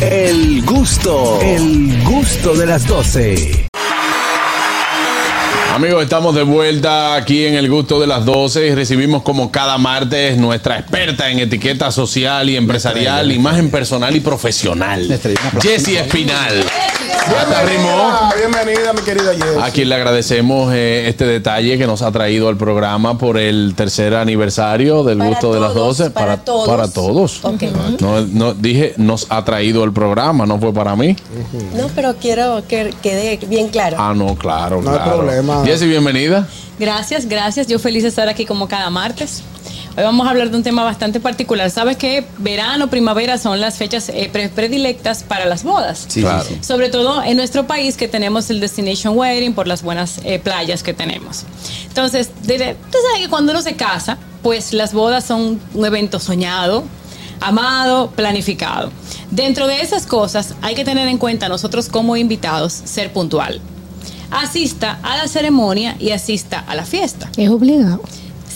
El gusto, el gusto de las 12. Amigos, estamos de vuelta aquí en el gusto de las 12 y recibimos como cada martes nuestra experta en etiqueta social y empresarial, imagen personal y profesional, Jessie Espinal. Bienvenida, bienvenida, mi querida Jess. A quien le agradecemos eh, este detalle que nos ha traído al programa por el tercer aniversario del Para gusto de las todos, 12. para todos. Para todos. Ok. No, no, dije, nos ha traído el programa, no fue para mí. No, pero quiero que quede bien claro. Ah, no, claro, No hay claro. problema. Jessie, bienvenida. Gracias, gracias. Yo feliz de estar aquí como cada martes. Hoy vamos a hablar de un tema bastante particular. Sabes que verano, primavera son las fechas eh, pre- predilectas para las bodas. Sí, claro. Sobre todo en nuestro país que tenemos el Destination Wedding por las buenas eh, playas que tenemos. Entonces, tú sabes que cuando uno se casa, pues las bodas son un evento soñado, amado, planificado. Dentro de esas cosas hay que tener en cuenta nosotros como invitados ser puntual. Asista a la ceremonia y asista a la fiesta. Es obligado.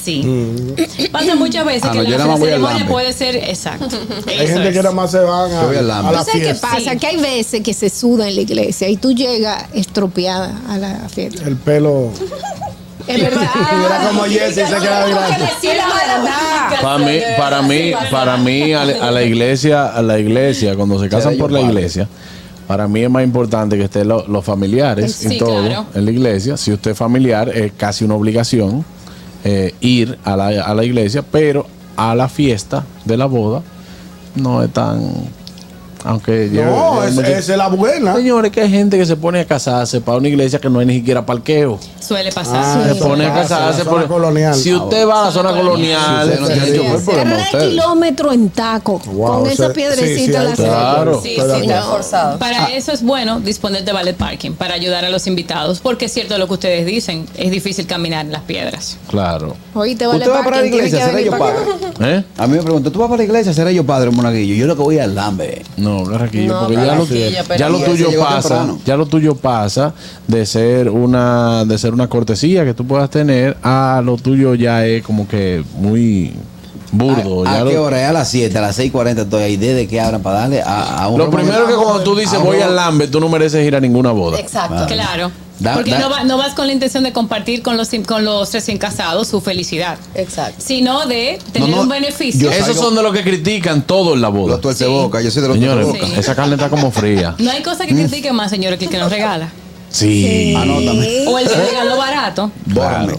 Sí. Pasa muchas veces Ah, que no, la, yo al ceremonia puede ser exacto. Hay Eso gente es. que nada más se van a, Yo a la ¿Tú sabes qué pasa? Sí. Que hay veces que se suda en la iglesia y tú llegas estropeada a la fiesta. El pelo. Es verdad. Mira como Jessy se queda la. Para mí, para mí, para mí a, la- a la iglesia, a la iglesia, cuando se casan por la iglesia, para mí es más importante que estén lo- los familiares Sí, y todo claro. en la iglesia. Si usted es familiar, es casi una obligación eh, ir a la, a la iglesia, pero a la fiesta de la boda no es tan. Aunque yo- No, esa es la buena. Señores, que hay gente que se pone a casarse para una iglesia que no hay ni siquiera parqueo. Suele pasar. Ah, Se pone a casarse por- colonial. Si usted va a la zona colonial, no tiene problema Tres kilómetros en taco Wow, con esa piedrecita sí, sí, a la. Claro. Sí, sí, forzado. Para eso es bueno disponer de valet parking para ayudar a los invitados, porque es cierto lo que ustedes dicen, es difícil caminar en las piedras. claro. Oí, te vale ¿Usted va para la iglesia? ¿Será yo padre? ¿Eh? A mí me preguntan, ¿tú vas para la iglesia? ¿Será yo padre, monaguillo? Yo lo que voy al lambe. No, Carraquillo, No, porque ya lo, ya lo tuyo pasa, temprano. ya lo tuyo pasa de ser una de ser una cortesía que tú puedas tener a lo tuyo ya es como que muy burdo. ¿A, ya a lo- qué hora? Es a las 7, a las 6.40 estoy ahí. ¿Desde que abran para darle a, a un Lo primero que cuando tú dices voy al lambe, tú no mereces ir a ninguna boda. Exacto. Claro. Da- porque da- no, va- no vas con la intención de compartir con los, con los recién casados su felicidad, Exacto. sino de tener No, no, un beneficio. yo- Esos son de los que critican todo en la boda. Los tuerce Sí. boca, yo soy de los Señores, boca. Sí. esa carne está como fría. No hay cosa que critique más, señores, que el que nos regala. Sí. Anótame. O el que regaló barato. Bórrame.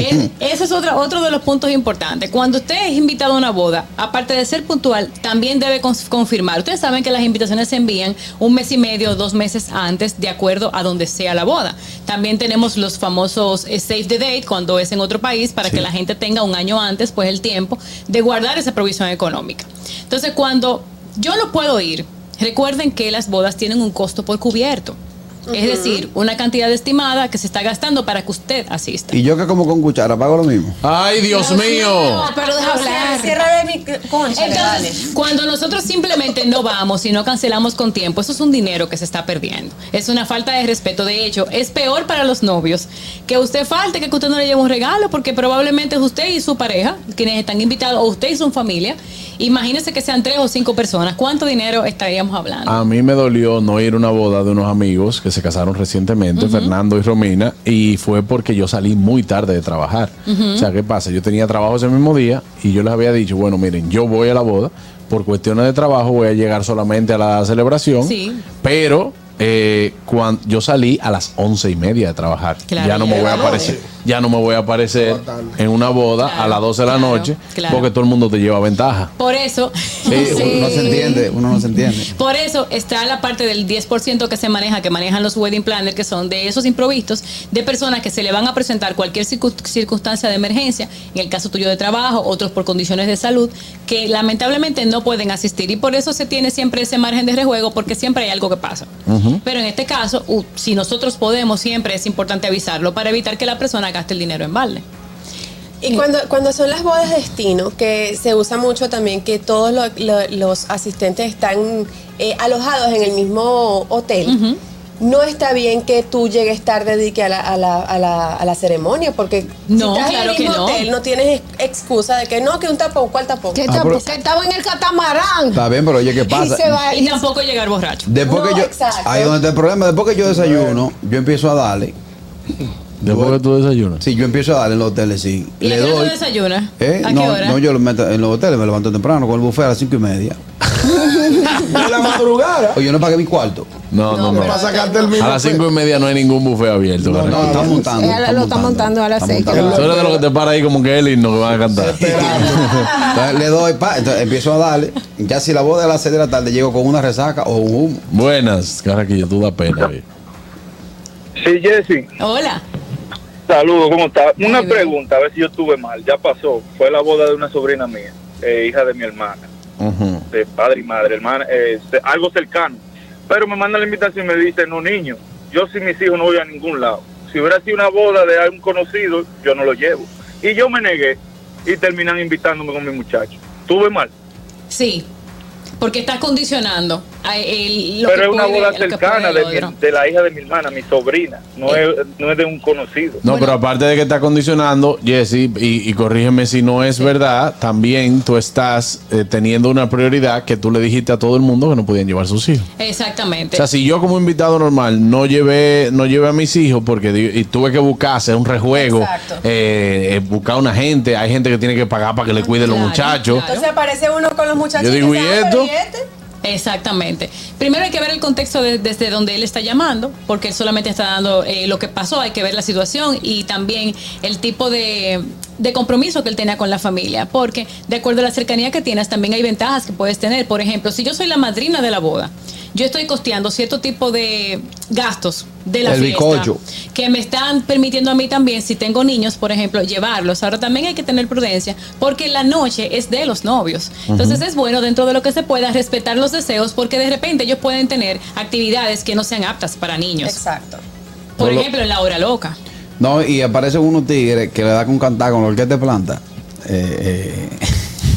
Es- Ese es otro, otro de los puntos importantes. Cuando usted es invitado a una boda, aparte de ser puntual, también debe confirmar. Ustedes saben que las invitaciones se envían un mes y medio, dos meses antes, de acuerdo a donde sea la boda. También tenemos los famosos eh, save the date cuando es en otro país para que la gente tenga un año antes, pues el tiempo de guardar esa provisión económica. Entonces, cuando yo no puedo ir, recuerden que las bodas tienen un costo por cubierto. Es decir, una cantidad estimada que se está gastando para que usted asista. Y yo que como con cuchara, pago lo mismo. Ay, Dios mío. pero deja hablar. Cierra mi concha, dale. Entonces, cuando nosotros simplemente no vamos y no cancelamos con tiempo, eso es un dinero que se está perdiendo. Es una falta de respeto. De hecho, es peor para los novios que usted falte, que usted no le lleve un regalo, porque probablemente es usted y su pareja quienes están invitados, o usted y su familia. Imagínese que sean tres o cinco personas. ¿Cuánto dinero estaríamos hablando? A mí me dolió no ir a una boda de unos amigos que se casaron recientemente, Fernando y Romina, y fue porque yo salí muy tarde de trabajar. O sea, ¿qué pasa? Yo tenía trabajo ese mismo día y yo les había dicho, bueno, miren, yo voy a la boda, por cuestiones de trabajo voy a llegar solamente a la celebración, Sí. pero eh, cuan- yo salí a las once y media de trabajar. Claro, ya no me voy a aparecer, ya no me voy a aparecer en una boda a las 12 de la claro, noche, claro. porque todo el mundo te lleva ventaja. Por eso, Sí, Uno no se entiende, uno no se entiende. Por eso está la parte del 10% que se maneja, que manejan los wedding planners, que son de esos improvistos, de personas que se le van a presentar cualquier circu- circunstancia de emergencia, en el caso tuyo de trabajo, otros por condiciones de salud, que lamentablemente no pueden asistir. Y por eso se tiene siempre ese margen de rejuego, porque siempre hay algo que pasa. Pero en este caso, uh, si nosotros podemos, siempre es importante avisarlo para evitar que la persona gaste el dinero en balde. Y cuando, cuando son las bodas de destino, que se usa mucho también que todos lo- lo- los asistentes están eh, alojados en el mismo hotel, no está bien que tú llegues tarde di que a, la, a, la, a, la, a la ceremonia, porque No, si estás claro en el que mismo hotel, no tienes ex- excusa de que no, que un tapón, ¿cuál tapón? Que, Ah, ta- pero- que estaba en el catamarán. Está bien, pero oye, ¿qué Y pasa? se va. Y tampoco llegar borracho. Después No, que yo. exacto. Ahí donde está el problema. Después que yo desayuno, yo empiezo a darle. Después que tú desayunas. Sí, yo empiezo a darle en los hoteles, sí. ¿Y Le a qué doy. desayunas? ¿Eh? ¿A qué no, hora? no, yo lo meto en los hoteles, me levanto temprano con el buffet a las cinco y media. De la madrugada. Oye, yo no pagué mi cuarto. No, no, no. Para sacarte el mismo. A las cinco y media no hay ningún buffet abierto. No, no, está montando. Ella lo está montando a las seis. Tú eres de los que te para ahí como que es el himno que van a cantar. Entonces le doy, pa, entonces empiezo a darle. Ya si la boda de las 6 de la tarde llego con una resaca o un humo. Buenas, Carraquillo, tú da pena. Sí, Jessy. Hola. Saludos, ¿cómo estás? Muy Una bien. pregunta, a ver si yo estuve mal. Ya pasó. Fue la boda de una sobrina mía, eh, hija de mi hermana, de padre y madre, hermana, eh, algo cercano. Pero me manda la invitación y me dice, no, niño, yo sin mis hijos no voy a ningún lado. Si hubiera sido una boda de algún conocido, yo no lo llevo. Y yo me negué y terminan invitándome con mi muchacho. Estuve mal. Sí. Porque estás condicionando a el, lo Pero que es una puede- boda cercana de, mi- la hija de mi hermana, mi sobrina. No, es, no es de un conocido. No, Bueno. pero aparte de que está condicionando, Jesse, y, y corrígeme si no es verdad, también tú estás eh, teniendo una prioridad que tú le dijiste a todo el mundo que no podían llevar sus hijos. Exactamente. O sea, si yo como invitado normal no llevé, no llevé a mis hijos porque y tuve que buscar hacer un rejuego, eh, eh, buscar una gente, hay gente que tiene que pagar para que le cuide los Claro, muchachos. claro. Entonces aparece uno con los muchachos Yo digo, y ¿y "Ah, esto?" Exactamente. Primero hay que ver el contexto de- desde donde él está llamando, porque él solamente está dando eh, lo que pasó, hay que ver la situación y también el tipo de compromiso que él tenía con la familia, porque de acuerdo a la cercanía que tienes, también hay ventajas que puedes tener. Por ejemplo, si yo soy la madrina de la boda, yo estoy costeando cierto tipo de gastos de la El fiesta que me están permitiendo a mí también, si tengo niños, por ejemplo, llevarlos. Ahora también hay que tener prudencia porque la noche es de los novios. Entonces es bueno dentro de lo que se pueda respetar los deseos porque de repente ellos pueden tener actividades que no sean aptas para niños. Exacto. Por lo- ejemplo, en la hora loca. No, y aparecen unos tigres que le da con cantar con la orquesta de planta. Eh, eh,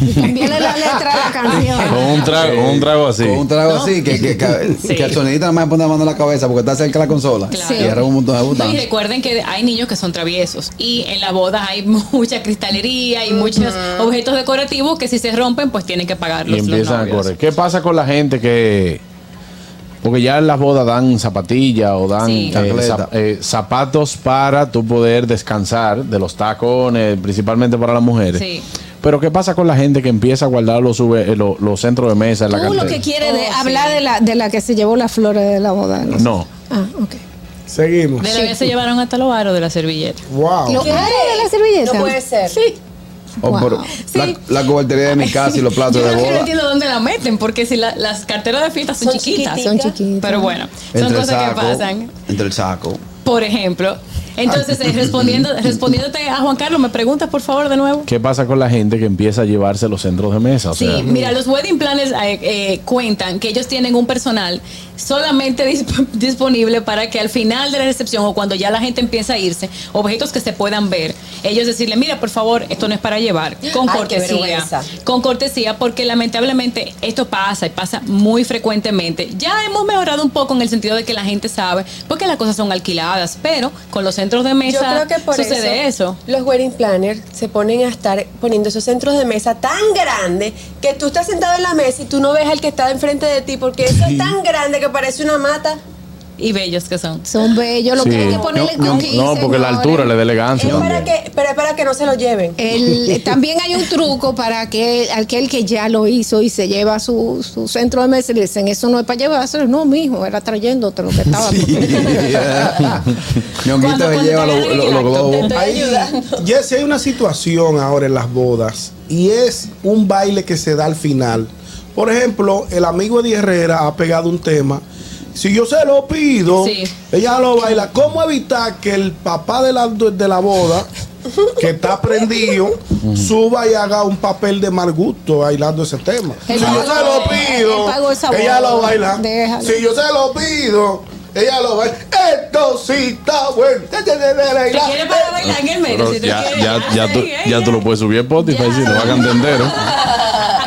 También es la letra de la canción. Con un trago, con un trago así. Con un trago así, que, que, que, Sí. que el sonidista nada más pone la mano en la cabeza porque está cerca de la consola. Claro. Y era un montón de No, y botones. recuerden que hay niños que son traviesos y en la boda hay mucha cristalería y muchos objetos decorativos que si se rompen pues tienen que pagar y los, a correr. ¿Qué pasa con la gente que porque ya en las bodas dan zapatillas o dan Sí. eh, zap- eh, zapatos para tú poder descansar de los tacones, principalmente para las mujeres. Sí. Pero ¿qué pasa con la gente que empieza a guardar los, sube- eh, los, los centros de mesa en la Tú lo que quieres de Oh, hablar sí. de la, de la que se llevó las flores de la boda. sé. No. Ah, ok. Seguimos. De la vez se llevaron hasta los aros de la servilleta. Wow. Lo- ¿Qué? ah, de la servilleta. No puede ser. Sí. Oh, Wow. pero Sí. la, la cobertería de mi casa y los platos Yo de lo que no boda. entiendo dónde la meten, porque si la- las carteras de fiesta son, Son chiquitas. Son chiquitas. Pero bueno, son Entre el cosas que saco. pasan. Entre el saco. Por ejemplo. Entonces, eh, respondiendo, respondiéndote a Juan Carlos, ¿me preguntas por favor de nuevo? ¿Qué pasa con la gente que empieza a llevarse los centros de mesa? O Sí, mira, los wedding planners eh, eh, cuentan que ellos tienen un personal solamente disp- disponible para que al final de la recepción o cuando ya la gente empieza a irse, objetos que se puedan ver, ellos decirle, mira, por favor, esto no es para llevar, con Ay, cortesía. Con cortesía, porque lamentablemente esto pasa y pasa muy frecuentemente. Ya hemos mejorado un poco en el sentido de que la gente sabe, porque las cosas son alquiladas, pero con los centros de Yo mesa creo que por sucede eso. Los wedding planners se ponen a estar poniendo esos centros de mesa tan grandes que tú estás sentado en la mesa y tú no ves al que está enfrente de ti porque eso es tan grande que parece una mata. Y bellos que son. Son bellos. Lo Sí. que hay que ponerle no, cookies, no, porque la señores. altura le da elegancia. Es para también. que, pero es para que no se lo lleven. El- también hay un truco para que aquel que ya lo hizo y se lleva su, su centro de mesa y le dicen, eso no es para llevárselo. No, mijo, era trayéndote lo que estaba. Ñonguito Cuando- se cuando lleva los globos. Jesse, hay una situación ahora en las bodas y es un baile que se da al final. Por ejemplo, el amigo Eddie Herrera ha pegado un tema. Si yo se lo pido, Sí. ella lo baila. ¿Cómo evitar que el papá de la, de la boda, que está prendido, suba y haga un papel de mal gusto bailando ese tema? Si yo se lo pido, ella lo baila. Déjalo. Si yo se lo pido, ella lo baila. Esto sí está bueno. ¿Te quieres para bailar en el medio? Si ya, ya, ya, tú, ya lo puedes subir a Spotify si lo hagan entero.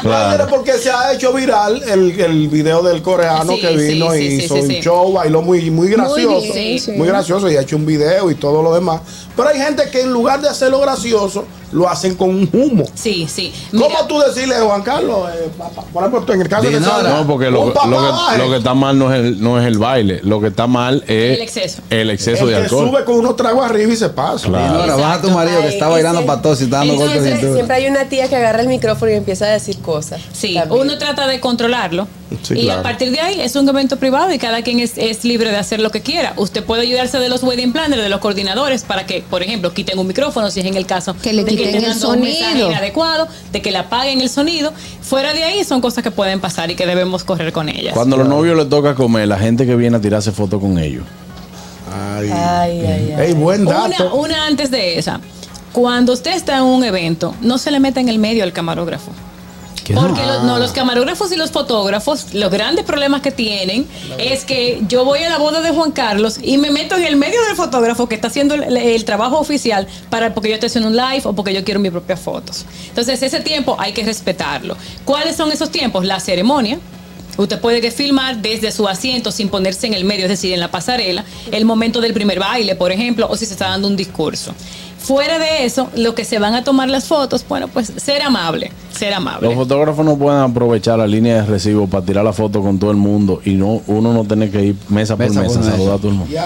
Claro. Porque se ha hecho viral el, el video del coreano Sí, que vino sí, y sí, hizo sí, un sí. show, bailó muy, muy gracioso. bien, Muy, sí. gracioso y ha hecho un video y todo lo demás. Pero hay gente que en lugar de hacerlo gracioso, lo hacen con un humo. Sí, sí. Mira, ¿Cómo tú decirle, Juan Carlos? eh, papá, por ejemplo, en el caso de salga No, porque lo, lo, que, papá, lo que está mal no es el, no es el baile. Lo que está mal es El exceso. el exceso el de que alcohol. sube con unos tragos arriba y se pasa. Claro. Dinora, baja a tu marido que está bailando ese- para todos y está dando golpes de ese- cintura. Siempre hay una tía que agarra el micrófono y empieza a decir cosas. Sí, También. uno trata de controlarlo. Sí, y claro. a partir de ahí es un evento privado y cada quien es, es libre de hacer lo que quiera. Usted puede ayudarse de los wedding planners, de los coordinadores, para que, por ejemplo, quiten un micrófono, si es en el caso Que le de quiten estén el dando un sonido. inadecuado, de que le apaguen el sonido. Fuera de ahí son cosas que pueden pasar y que debemos correr con ellas. Cuando a los novios les toca comer, la gente que viene a tirarse fotos con ellos. Ay, Ay, ay, ay. Ey, buen Una, dato. una antes de esa. Cuando usted está en un evento, no se le meta en el medio al camarógrafo. Porque los, no, los camarógrafos y los fotógrafos, los grandes problemas que tienen es que yo voy a la boda de Juan Carlos y me meto en el medio del fotógrafo que está haciendo el, el trabajo oficial para porque yo estoy haciendo un live o porque yo quiero mis propias fotos. Entonces, ese tiempo hay que respetarlo. ¿Cuáles son esos tiempos? La ceremonia. Usted puede que filmar desde su asiento sin ponerse en el medio, es decir, en la pasarela, el momento del primer baile, por ejemplo, o si se está dando un discurso. Fuera de eso, lo que se van a tomar las fotos, bueno, pues ser amable, ser amable. Los fotógrafos no pueden aprovechar la línea de recibo para tirar la foto con todo el mundo y no uno no tener que ir mesa por Mesa por mesa a mesa. saludar a todo el mundo.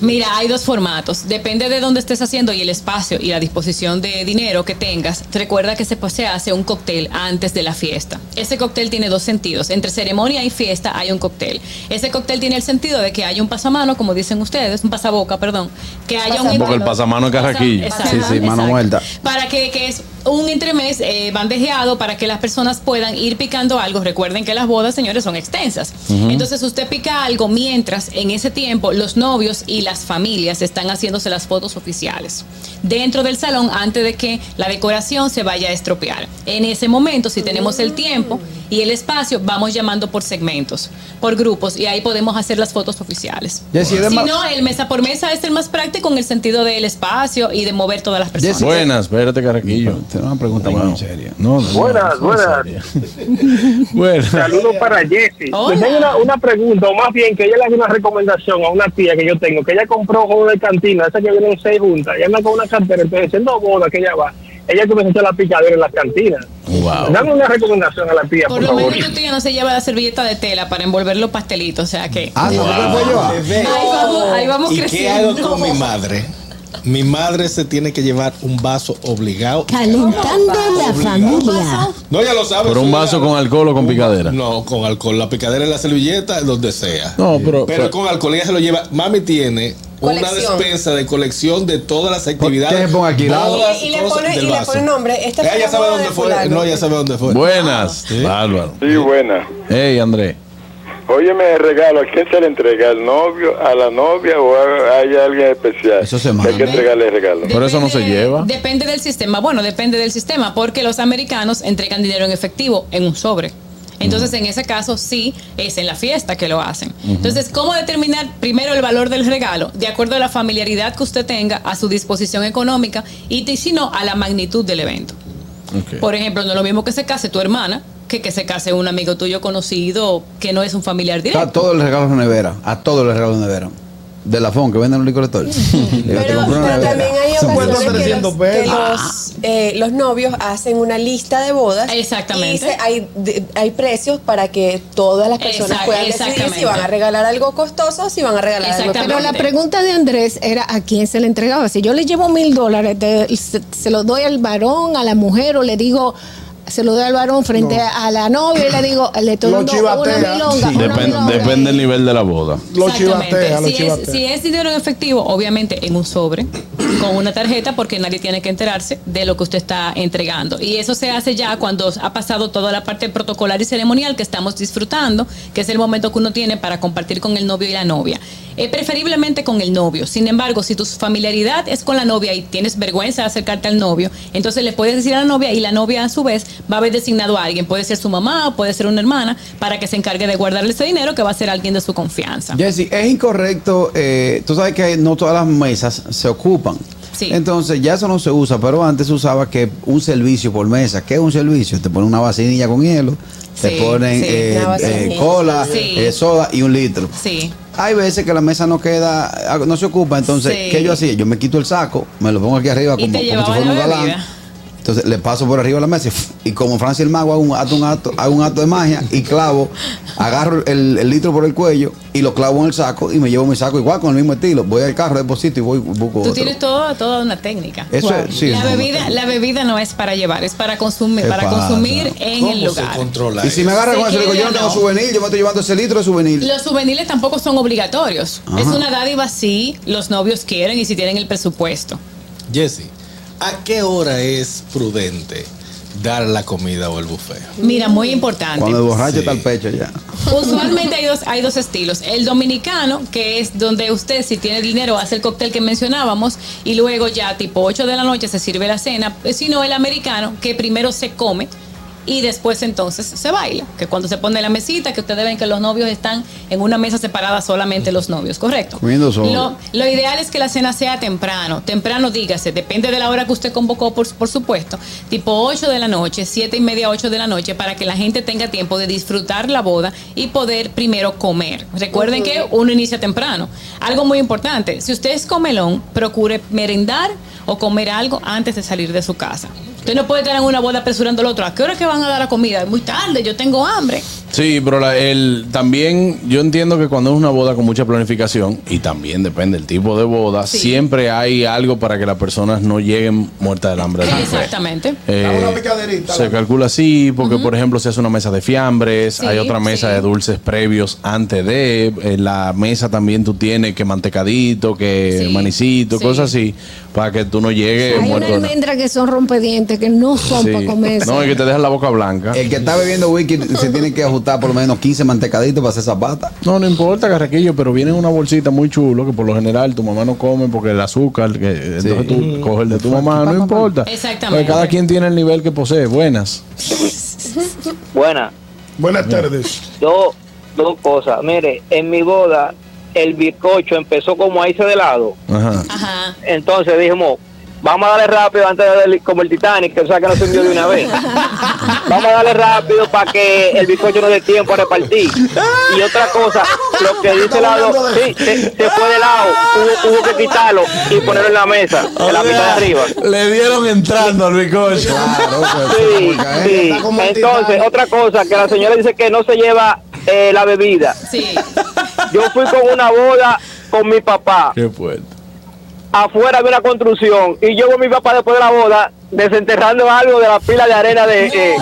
Mira, hay dos formatos. Depende de dónde estés haciendo y el espacio y la disposición de dinero que tengas. Recuerda que se, pues, se hace un cóctel antes de la fiesta. Ese cóctel tiene dos sentidos. Entre ceremonia y fiesta hay un cóctel. Ese cóctel tiene el sentido de que haya un pasamano, como dicen ustedes, un pasaboca, perdón. Que haya un Porque el pasamano es carraquillo. Exacto, Sí, sí, mano muerta. Para que, que es un entremés eh, bandejeado para que las personas puedan ir picando algo. Recuerden que las bodas, señores, son extensas. Entonces usted pica algo mientras en ese tiempo los novios y las familias están haciéndose las fotos oficiales dentro del salón antes de que la decoración se vaya a estropear. En ese momento, si tenemos el tiempo y el espacio, vamos llamando por segmentos, por grupos y ahí podemos hacer las fotos oficiales. Jessy, Si no, el mesa por mesa es el más práctico en el sentido del espacio y de mover todas las personas. Jessy, Buenas, espérate, Carraquillo. Tengo una pregunta Bueno. muy seria. No, no, Buenas, no, buenas. buenas. Saludos para Jessy. Tengo una, una pregunta, o más bien que ella le haga una recomendación a una tía que yo tengo, que ella compró juego de cantina, esa que vienen seis juntas, y anda con una cartera, entonces siendo boda que ella va, ella comenzó a hacer la picadera en las cantinas. Wow. Dame una recomendación a la tía, Por por, lo favor. menos tu tía no se lleva la servilleta de tela para envolver los pastelitos, o sea que Ah, no, ¿tú te puedes llevar? ahí vamos, ahí vamos ¿Y qué creciendo. hago con mi madre? Mi madre se tiene que llevar un vaso obligado. Calentando la familia. No, ya lo sabe. ¿Pero un vaso ya- con alcohol o con picadera? No, con alcohol. La picadera en la servilleta, donde sea. No, pero- Pero pero- con alcohol ella se lo lleva. Mami tiene una despensa de colección de todas las actividades. ¿Qué se pone aquí? Lado. todas Y le cosas pone, del y le pone nombre. Ella la sabe dónde de fue. fulano. No, ella sabe dónde fue. Buenas. Sí. Bárbaro. Sí, buena. Hey, André. Óyeme, el regalo, ¿a quién se le entrega? ¿Al novio, a la novia o a- hay alguien especial? Eso se manda. Hay que entregarle el regalo. Pero eso no se lleva. Depende del sistema. Bueno, depende del sistema, porque los americanos entregan dinero en efectivo en un sobre. Entonces, en ese caso, sí, es en la fiesta que lo hacen. Entonces, ¿cómo determinar primero el valor del regalo? De acuerdo a la familiaridad que usted tenga, a su disposición económica y, si no, a la magnitud del evento. Por ejemplo, no es lo mismo que se case tu hermana que que se case un amigo tuyo conocido que no es un familiar A directo. todos les regalo una nevera. A todos les regalo una nevera. De la FON que venden los licores todos. Pero, pero también hay ocasiones que, 300 los, que pesos. los, eh, los novios hacen una lista de bodas. Exactamente. Y se- hay, de- hay precios para que todas las personas Exact- puedan decidir si van a regalar algo costoso o si van a regalar algo Exactamente. Pero la pregunta de Andrés era a quién se le entregaba. Si yo le llevo mil dólares, se, se lo doy al varón, a la mujer, o le digo, se lo doy al varón frente a la novia y le digo, le estoy dando una milonga. Sí. una Depen- milonga. depende del nivel de la boda. Lo chivatea, lo si, es, chivatea. si es dinero en efectivo, obviamente en un sobre, con una tarjeta, porque nadie tiene que enterarse de lo que usted está entregando. Y eso se hace ya cuando ha pasado toda la parte protocolar y ceremonial que estamos disfrutando, que es el momento que uno tiene para compartir con el novio y la novia. Eh, preferiblemente con el novio. Sin embargo, si tu familiaridad es con la novia y tienes vergüenza de acercarte al novio, entonces le puedes decir a la novia y la novia a su vez va a haber designado a alguien. Puede ser su mamá o puede ser una hermana para que se encargue de guardarle ese dinero que va a ser alguien de su confianza. Jesse, es incorrecto. eh, tú sabes que no todas las mesas se ocupan. Sí. Entonces ya eso no se usa, pero antes usaba que un servicio por mesa. ¿Qué es un servicio? Te ponen una vacinilla con hielo, te ponen sí, eh, eh, cola, eh, soda y un litro. Sí. Hay veces que la mesa no queda, ah, no se ocupa, entonces. ¿qué yo hacía? Yo me quito el saco, me lo pongo aquí arriba como, como si fuera un galán. Entonces le paso por arriba de la mesa y, como Francia el Mago hago un acto, un acto, hago un acto de magia y clavo, agarro el, el litro por el cuello y lo clavo en el saco y me llevo mi saco igual con el mismo estilo. Voy al carro, deposito y voy busco Tú otro. tienes todo, toda una técnica. Eso es- sí, la, bebida, la bebida no es para llevar, es para consumir, ¿Qué para pasa? consumir en ¿Cómo el se lugar. controla Y si me Se con eso, digo, yo no tengo souvenir, yo me estoy llevando ese litro de souvenir. Los souvenirs tampoco son obligatorios. Ajá. Es una dádiva si los novios quieren y si tienen el presupuesto. Jesse, ¿a qué hora es prudente dar la comida o el buffet? Mira, muy importante. Cuando el borracho Sí. está al pecho ya. Usualmente hay dos, hay dos estilos. El dominicano, que es donde usted, si tiene dinero, hace el cóctel que mencionábamos y luego ya tipo 8 de la noche se sirve la cena. Sino el americano, que primero se come y después entonces se baila. Que cuando se pone la mesita, que ustedes ven que los novios están en una mesa separada solamente los novios, ¿correcto? Lo, lo ideal es que la cena sea temprano. Temprano, dígase, depende de la hora que usted convocó, por, por supuesto. Tipo 8 de la noche, 7 y media, 8 de la noche, para que la gente tenga tiempo de disfrutar la boda y poder primero comer. Recuerden que uno inicia temprano. Algo muy importante, si usted es comelón, procure merendar o comer algo antes de salir de su casa. Usted no puede estar en una boda apresurando al otro. ¿A qué hora que van a dar la comida? Muy tarde, yo tengo hambre. Sí, pero la- el, también yo entiendo que cuando es una boda con mucha planificación, y también depende del tipo de boda, Sí. siempre hay algo para que las personas no lleguen muertas del hambre. Exactamente. Eh, Dame una picaderita, se calcula así, porque por ejemplo se hace una mesa de fiambres, Sí, hay otra mesa sí. de dulces previos antes de, en la mesa también tú tienes que mantecadito, que Sí, manicito, sí. cosas así, para que tú no llegues Hay muerto. una de- almendra que son rompedientes, que no son Sí. para comerse. No, y que te dejan la boca blanca. El que está bebiendo whisky se tiene que ajustar por lo menos 15 mantecaditos para hacer zapata. No, no importa, Carraquillo, pero viene en una bolsita muy chulo que por lo general tu mamá no come porque el azúcar, que entonces tú coges el de tu mamá, no importa. Exactamente. Porque cada quien tiene el nivel que posee. Buenas. Buena, Buenas tardes. dos, dos cosas. Mire, en mi boda el bizcocho empezó como a irse de lado. Ajá. Ajá. Entonces dijimos, vamos a darle rápido antes de darle como el Titanic, que o sea que no se envió de una vez. Vamos a darle rápido para que el bizcocho no dé tiempo a repartir. Y otra cosa, lo que dice el lado, sí, se, se fue de lado, hubo, hubo que quitarlo y ponerlo en la mesa, en la mitad de arriba. Le dieron entrando al bizcocho. Claro, pues, Sí, sí. Entonces, otra cosa, que la señora dice que no se lleva eh, la bebida. Sí. Yo fui con una boda con mi papá. Qué fuerte. Afuera había una construcción y yo con mi papá después de la boda desenterrando algo de la pila de arena de eh,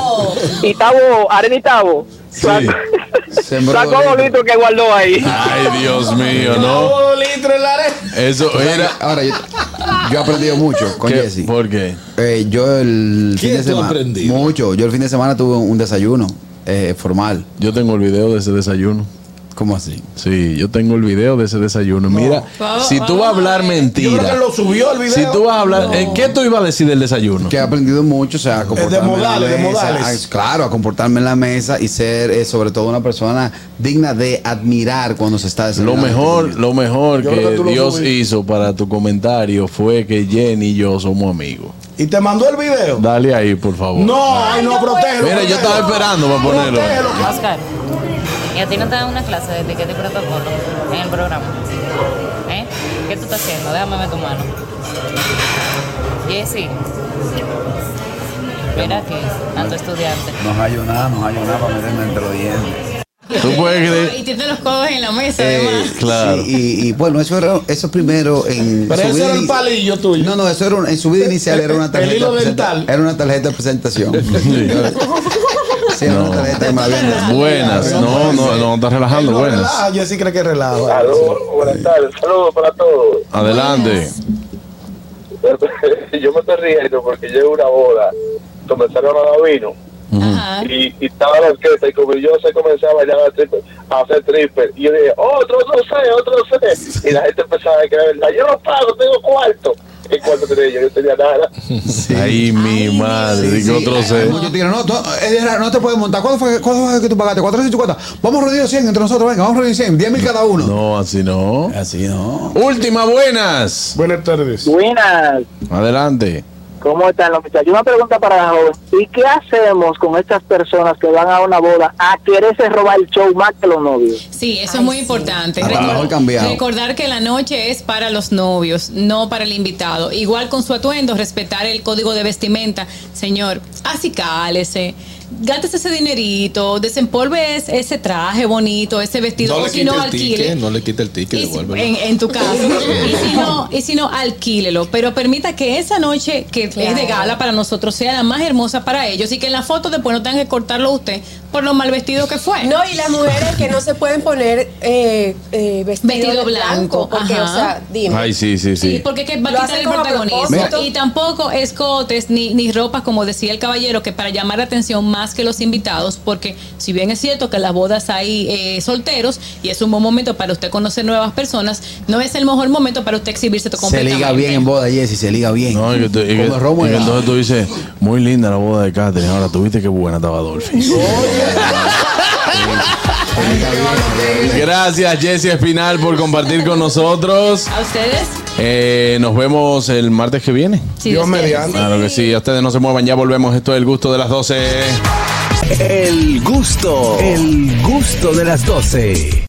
y Tabo, arena y Tabo. Sacó- dos dos litros. litros que guardó ahí. Ay, Dios mío, ¿no? Todo litro en la arena. Eso era. Ahora, yo, yo he aprendido mucho con ¿Qué? Jesse. ¿Por qué? Eh, yo el ¿Qué fin de semana. aprendido? Mucho. Yo el fin de semana tuve un desayuno eh, formal. Yo tengo el video de ese desayuno. ¿Cómo así? Sí, yo tengo el video de ese desayuno. Mira, si tú vas a hablar. Yo creo mentira, que lo subió el video. si tú vas a hablar, ¿en ¿qué tú ibas a decir del desayuno? Que he aprendido mucho, o sea, a comportarme modales, de en la mesa. modales. a- claro, a comportarme en la mesa y ser eh, sobre todo una persona digna de admirar cuando se está Lo desayunando. mejor, lo mejor Yo creo que lo Dios hizo para tu comentario fue que Jenny y yo somos amigos. Y te mandó el video. Dale ahí, por favor. No, ay, no, protégelo. Mira, yo estaba esperando para ponerlo. Protégelo, que- Oscar, ¿y a ti no te dan una clase de etiqueta y protocolo en el programa? ¿Eh? ¿Qué tú estás haciendo? Déjame ver tu mano. Jessy. Mira aquí, tanto estudiante. No hallo nada, no hallo nada para meterme entre los dientes. ¿Tú puedes creer? Y tiene los codos en la mesa, Eh, además. Claro. sí, y, y, bueno, eso era eso primero en Pero vida era el palillo tuyo. No, no, eso era un- en su vida inicial era una El tarjeta. hilo dental. Era una tarjeta de presentación. sí, dado. Buenas. No, no, no, estás relajando. No Buenas. yo sí creo que relaja. Saludos, buenas tardes, saludos para todos. Adelante. Yo me estoy riendo porque llevo una boda, comenzaron a dar vino Ajá. y, y estaba la orquesta y como yo se comenzaba a bailar a, triple- a hacer triple y yo dije, otro, otro sé, otro sé y la gente empezaba a creer, verdad, yo no pago, tengo cuarto ¿qué cuarto tenía yo? Yo tenía nada. Ay, mi madre, y que otro tigres, no, tú- eh, no te puedes montar. ¿Cuánto fue, cuánto fue que tú pagaste? 450. Vamos a reunir 100 entre nosotros, venga, vamos a reunir 100, 10 mil cada uno. No, así no. Así no. Última, buenas. Buenas tardes. Buenas. Adelante. ¿Cómo están los muchachos? Una pregunta para la joven. ¿Y qué hacemos con estas personas que van a una boda a quererse robar el show más que los novios? Sí, eso es muy importante. A lo mejor cambiado. recordar que la noche es para los novios, no para el invitado. Igual con su atuendo, respetar el código de vestimenta. Señor, acicálese. Gástese ese dinerito, desempolve ese, traje bonito, ese vestido, No o le si quite no, el alquile. ticket, no le quite el ticket, en, en tu caso. y, si no, y si no, alquílelo. Pero permita que esa noche que es de gala para nosotros sea la más hermosa para ellos y que en la foto después no tengan que cortarlo usted por lo mal vestido que fue. No, y las mujeres que no se pueden poner eh, eh, vestido, Vestido blanco, porque, ajá. o sea, dime. Ay, sí, sí, Sí, sí. porque que va a quitar el protagonismo. Y tampoco escotes ni, ni ropas, como decía el caballero, que para llamar la atención más que los invitados, porque si bien es cierto que las bodas hay eh, solteros y es un buen momento para usted conocer nuevas personas, no es el mejor momento para usted exhibirse Se completamente. liga bien en boda, Jessy, se liga bien. No, y que, tú- y que- Come romo y que helado. entonces tú dices, muy linda la boda de Catherine. Ahora, ¿tú viste qué buena estaba Dolphy? Gracias, Jessy Espinal, por compartir con nosotros. ¿A ustedes? Eh, nos vemos el martes que viene. Sí, Dios mediante. Claro que sí, ustedes no se muevan, ya volvemos. Esto es el gusto de las 12. El gusto, el gusto de las 12.